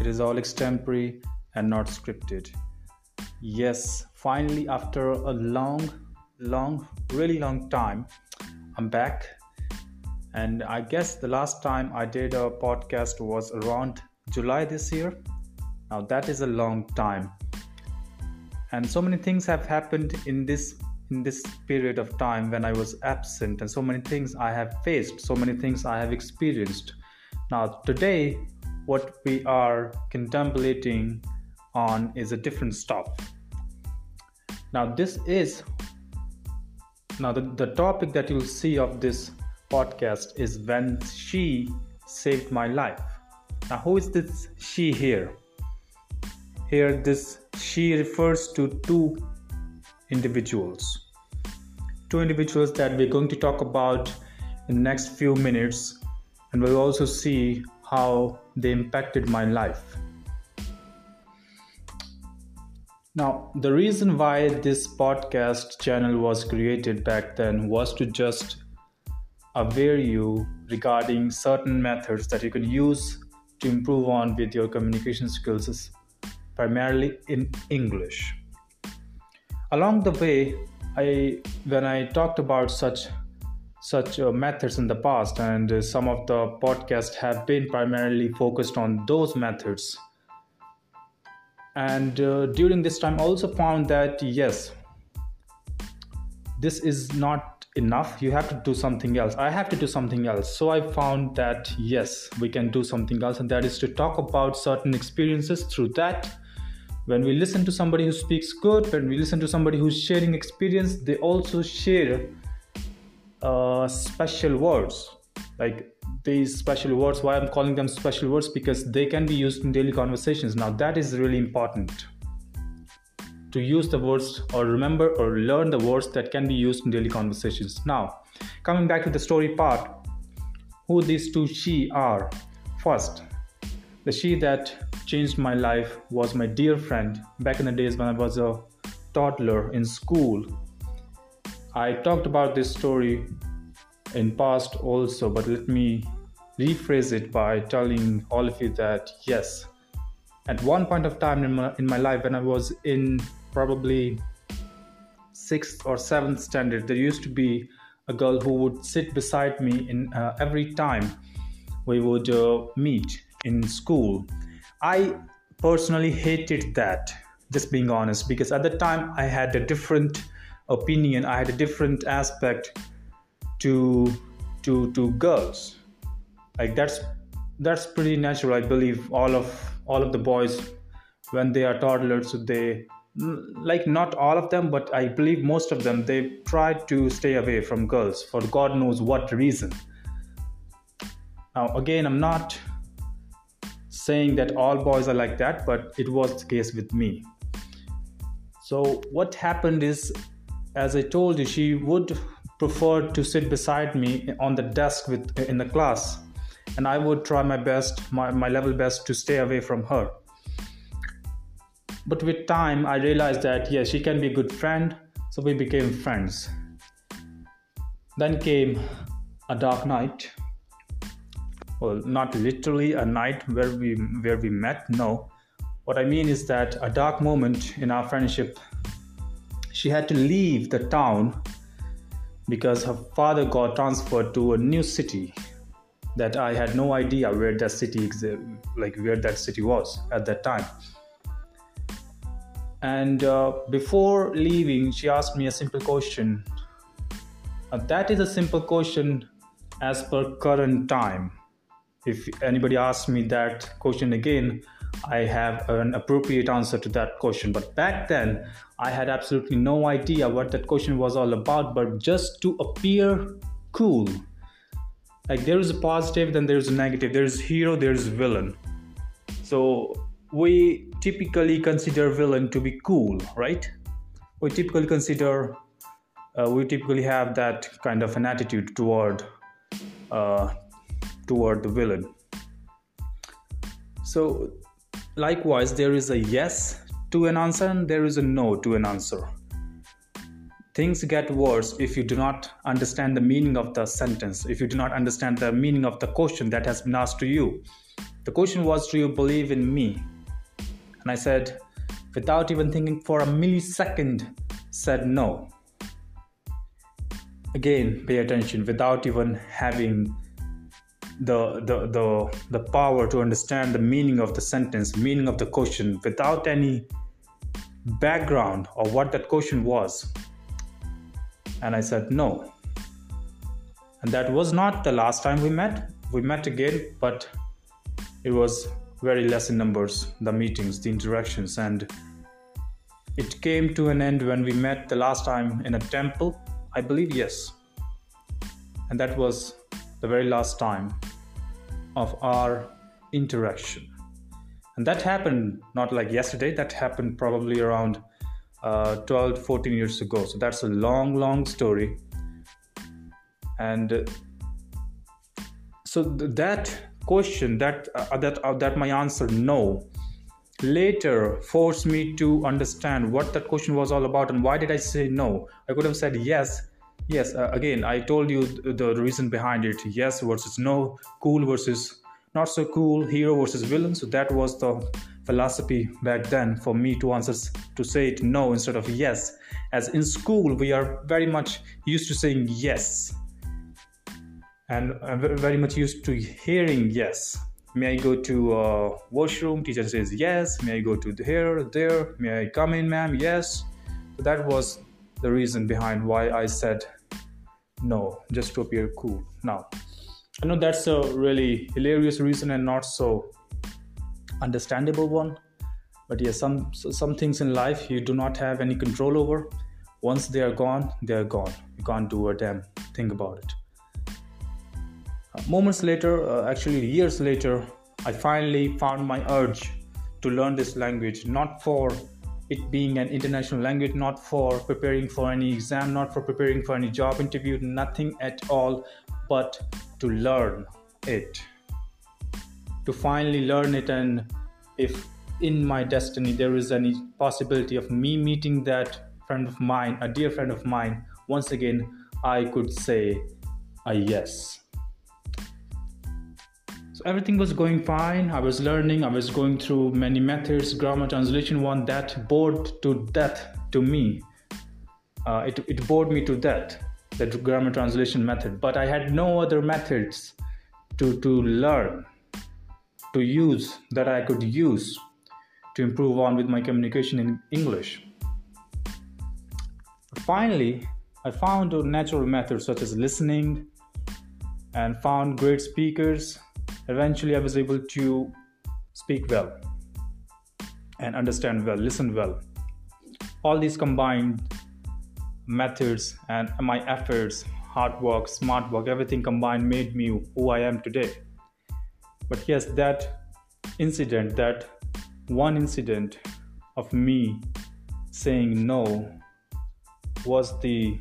It is all extempore and not scripted. Yes, finally, after a long, long, really long time, I'm back. And I guess the last time I did a podcast was around July this year. Now, that is a long time. And so many things have happened in this in this period of time when I was absent, and so many things I have faced, so many things I have experienced. Now, today, what we are contemplating on is a different stuff. Now, this is now the, the topic that you'll see of this podcast is when she saved my life. Now, who is this she here? Here, this she refers to two individuals. Two individuals that we're going to talk about in the next few minutes, and we'll also see how they impacted my life. Now, the reason why this podcast channel was created back then was to just aware you regarding certain methods that you can use to improve on with your communication skills, primarily in English. Along the way, I when I talked about such such uh, methods in the past, and uh, some of the podcasts have been primarily focused on those methods. And uh, during this time, I also found that yes, this is not enough. You have to do something else. I have to do something else. So I found that yes, we can do something else, and that is to talk about certain experiences through that when we listen to somebody who speaks good when we listen to somebody who's sharing experience they also share uh, special words. Like these special words why i'm calling them special words? Because they can be used in daily conversations. Now that is really important. To use the words or remember or learn the words that can be used in daily conversations. Now coming back to the story part who these two she are. First the she that changed my life was my dear friend back in the days when i was a toddler in school I talked about this story in past also, but let me rephrase it by telling all of you that yes, at one point of time in my, in my life when I was in probably sixth or seventh standard, there used to be a girl who would sit beside me in uh, every time we would uh, meet in school. I personally hated that, just being honest, because at the time I had a different opinion. I had a different aspect to to to girls. Like that's that's pretty natural i believe all of all of the boys when they are toddlers they like not all of them but i believe most of them they try to stay away from girls for god knows what reason. Now again i'm not saying that all boys are like that but it was the case with me. So what happened is as I told you, she would prefer to sit beside me on the desk with in the class, and I would try my best, my, my level best, to stay away from her. But with time, I realized that yes, she can be a good friend, so we became friends. Then came a dark night. Well, not literally a night where we where we met. No, what I mean is that a dark moment in our friendship she had to leave the town because her father got transferred to a new city that I had no idea where that city like where that city was at that time. And uh, before leaving, she asked me a simple question. Uh, that is a simple question as per current time. If anybody asks me that question again, I have an appropriate answer to that question. But back then, I had absolutely no idea what that question was all about, but just to appear cool. Like there is a positive, then there's a negative. There's hero, there's villain. So we typically consider villain to be cool, right? We typically consider, uh, we typically have that kind of an attitude toward, uh, toward the villain. So Likewise, there is a yes to an answer and there is a no to an answer. Things get worse if you do not understand the meaning of the sentence, if you do not understand the meaning of the question that has been asked to you. The question was, Do you believe in me? And I said, without even thinking for a millisecond, said no. Again, pay attention without even having the, the the the power to understand the meaning of the sentence meaning of the question without any background of what that question was. And i said no. And that was not the last time we met. We met again but it was very less in numbers the meetings the interactions. And it came to an end when we met the last time in a temple i believe yes. And that was the very last time of our interaction. And that happened not like yesterday, that happened probably around uh, 12, 14 years ago. So that's a long, long story. And uh, so th- that question, that uh, that uh, that my answer no, later forced me to understand what that question was all about and why did I say no. I could have said yes, yes uh, again i told you the reason behind it. Yes versus no cool versus not so cool hero versus villain. So that was the philosophy back then for me to answer to say it no instead of yes. As in school we are very much used to saying yes. And I'm very much used to hearing yes. May i go to a washroom? Teacher says yes. May i go to here there? May i come in ma'am? Yes. So that was the reason behind why i said no, just to appear cool. Now, I know that's a really hilarious reason and not so understandable one. But yeah, some some things in life you do not have any control over. Once they are gone, they are gone. You can't do a damn thing about it. Uh, moments later, uh, actually years later, I finally found my urge to learn this language, not for it being an international language, not for preparing for any exam, not for preparing for any job interview, nothing at all, but to learn it. To finally learn it, and if in my destiny there is any possibility of me meeting that friend of mine, a dear friend of mine, once again, I could say a yes so everything was going fine. I was learning, I was going through many methods. Grammar translation one that bored to death to me. Uh, it, it bored me to death, that grammar translation method. But I had no other methods to, to learn, to use, that I could use to improve on with my communication in English. Finally, I found natural methods such as listening and found great speakers eventually i was able to speak well and understand well listen well. All these combined methods and my efforts hard work smart work everything combined made me who i am today. But yes that incident that one incident of me saying no was the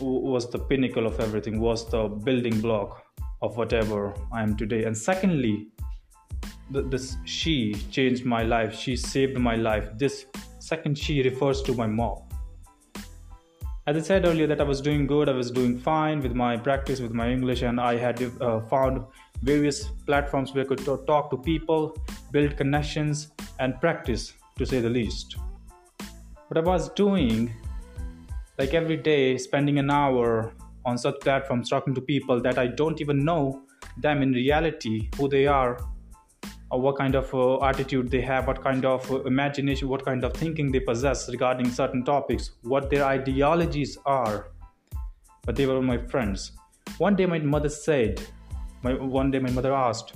was the pinnacle of everything was the building block of whatever I am today. And secondly, this she changed my life. She saved my life. This second she refers to my mom. As I said earlier, that I was doing good, I was doing fine with my practice, with my English, and I had uh, found various platforms where I could talk to people, build connections, and practice, to say the least. What I was doing, like every day, spending an hour on such platforms talking to people that I don't even know them in reality, who they are, or what kind of uh, attitude they have, what kind of uh, imagination, what kind of thinking they possess regarding certain topics, what their ideologies are. But they were my friends. One day, my mother said, my, one day, my mother asked,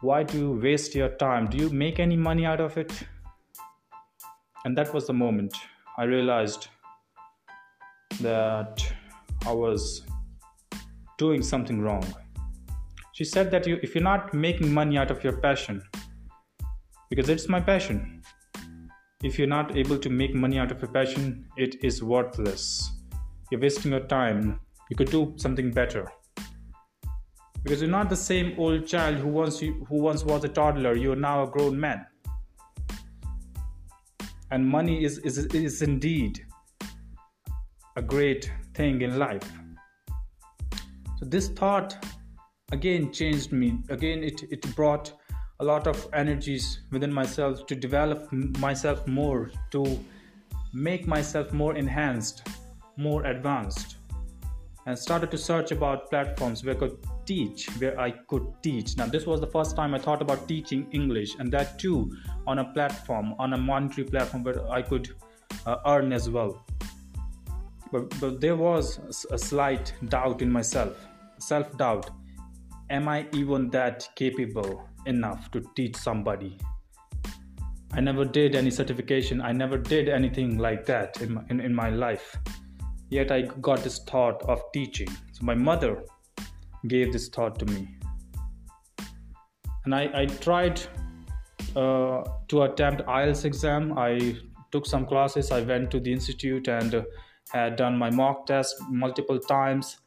Why do you waste your time? Do you make any money out of it? And that was the moment I realized that I was doing something wrong. She said that you, if you're not making money out of your passion, because it's my passion, if you're not able to make money out of your passion, it is worthless. You're wasting your time. You could do something better. Because you're not the same old child who once you, who once was a toddler. You're now a grown man. And money is, is, is indeed a great thing in life. So, this thought again changed me. Again, it, it brought a lot of energies within myself to develop myself more, to make myself more enhanced, more advanced. And started to search about platforms where I could teach, where I could teach. Now, this was the first time I thought about teaching English, and that too on a platform, on a monetary platform where I could uh, earn as well. But, but there was a slight doubt in myself, self doubt. Am I even that capable enough to teach somebody? I never did any certification, I never did anything like that in my, in, in my life. Yet I got this thought of teaching. So my mother gave this thought to me. And I, I tried uh, to attempt IELTS exam. I took some classes. I went to the institute and uh, had done my mock test multiple times,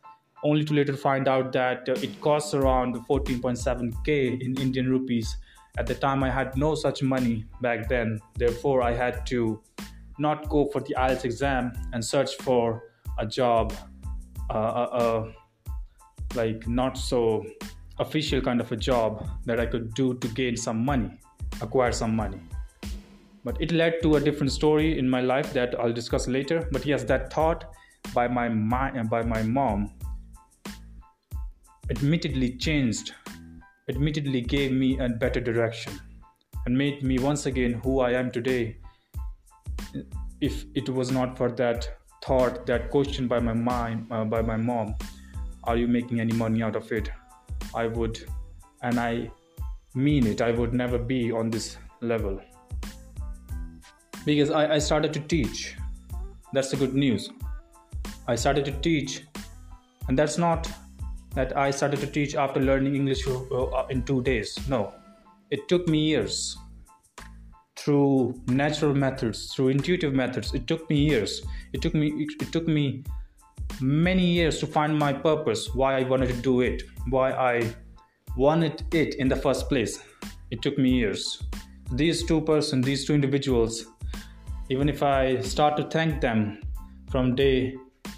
only to later find out that uh, it costs around 14.7k in Indian rupees. At the time, I had no such money back then. Therefore, I had to not go for the IELTS exam and search for a job, uh, uh, uh, like not so official kind of a job that I could do to gain some money, acquire some money. But it led to a different story in my life that I'll discuss later. But yes, that thought by my mind by my mom admittedly changed, admittedly gave me a better direction and made me once again who I am today. If it was not for that thought, that question by my mind, uh, by my mom, are you making any money out of it? I would, and I mean it, I would never be on this level. Because I, I started to teach. That's the good news. I started to teach, and that's not that I started to teach after learning English uh, in two days. No, it took me years through natural methods through intuitive methods it took me years it took me it took me many years to find my purpose why i wanted to do it why i wanted it in the first place it took me years these two person these two individuals even if i start to thank them from day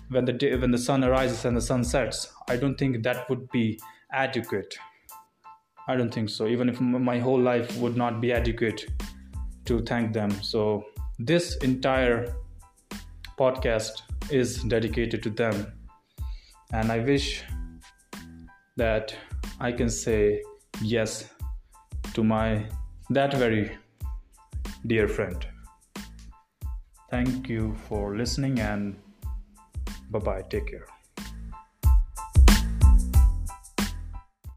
when the day when the sun arises and the sun sets i don't think that would be adequate i don't think so even if my whole life would not be adequate to thank them. So, this entire podcast is dedicated to them. And I wish that I can say yes to my that very dear friend. Thank you for listening and bye bye. Take care.